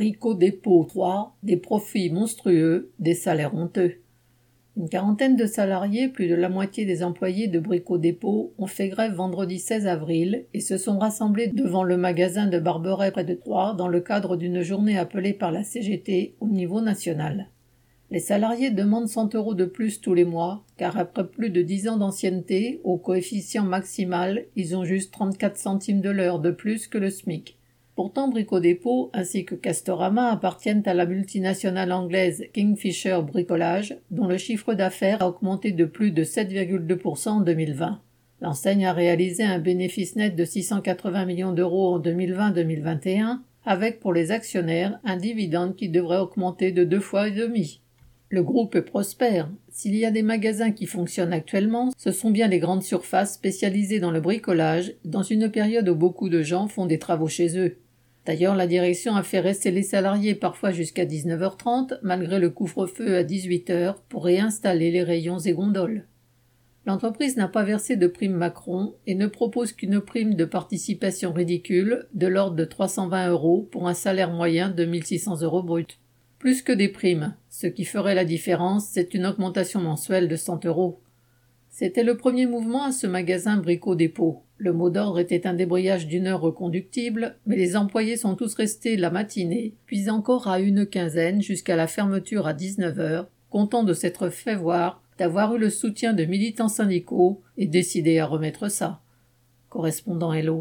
Bricot Dépôt 3, des profits monstrueux, des salaires honteux. Une quarantaine de salariés, plus de la moitié des employés de Bricot Dépôt, ont fait grève vendredi 16 avril et se sont rassemblés devant le magasin de Barberet près de Troyes dans le cadre d'une journée appelée par la CGT au niveau national. Les salariés demandent 100 euros de plus tous les mois, car après plus de 10 ans d'ancienneté, au coefficient maximal, ils ont juste 34 centimes de l'heure de plus que le SMIC. Pourtant, Brico Dépôt ainsi que Castorama appartiennent à la multinationale anglaise Kingfisher Bricolage, dont le chiffre d'affaires a augmenté de plus de 7,2% en 2020. L'enseigne a réalisé un bénéfice net de 680 millions d'euros en 2020-2021, avec pour les actionnaires un dividende qui devrait augmenter de deux fois et demi. Le groupe est prospère. S'il y a des magasins qui fonctionnent actuellement, ce sont bien les grandes surfaces spécialisées dans le bricolage, dans une période où beaucoup de gens font des travaux chez eux. D'ailleurs, la direction a fait rester les salariés parfois jusqu'à 19h30, malgré le couvre-feu à 18h, pour réinstaller les rayons et gondoles. L'entreprise n'a pas versé de prime Macron et ne propose qu'une prime de participation ridicule de l'ordre de 320 euros pour un salaire moyen de 1600 euros brut. Plus que des primes. Ce qui ferait la différence, c'est une augmentation mensuelle de 100 euros. C'était le premier mouvement à ce magasin Bricot Dépôt. Le mot d'ordre était un débrayage d'une heure reconductible, mais les employés sont tous restés la matinée, puis encore à une quinzaine jusqu'à la fermeture à 19 heures, contents de s'être fait voir, d'avoir eu le soutien de militants syndicaux et décidés à remettre ça. Correspondant Hello.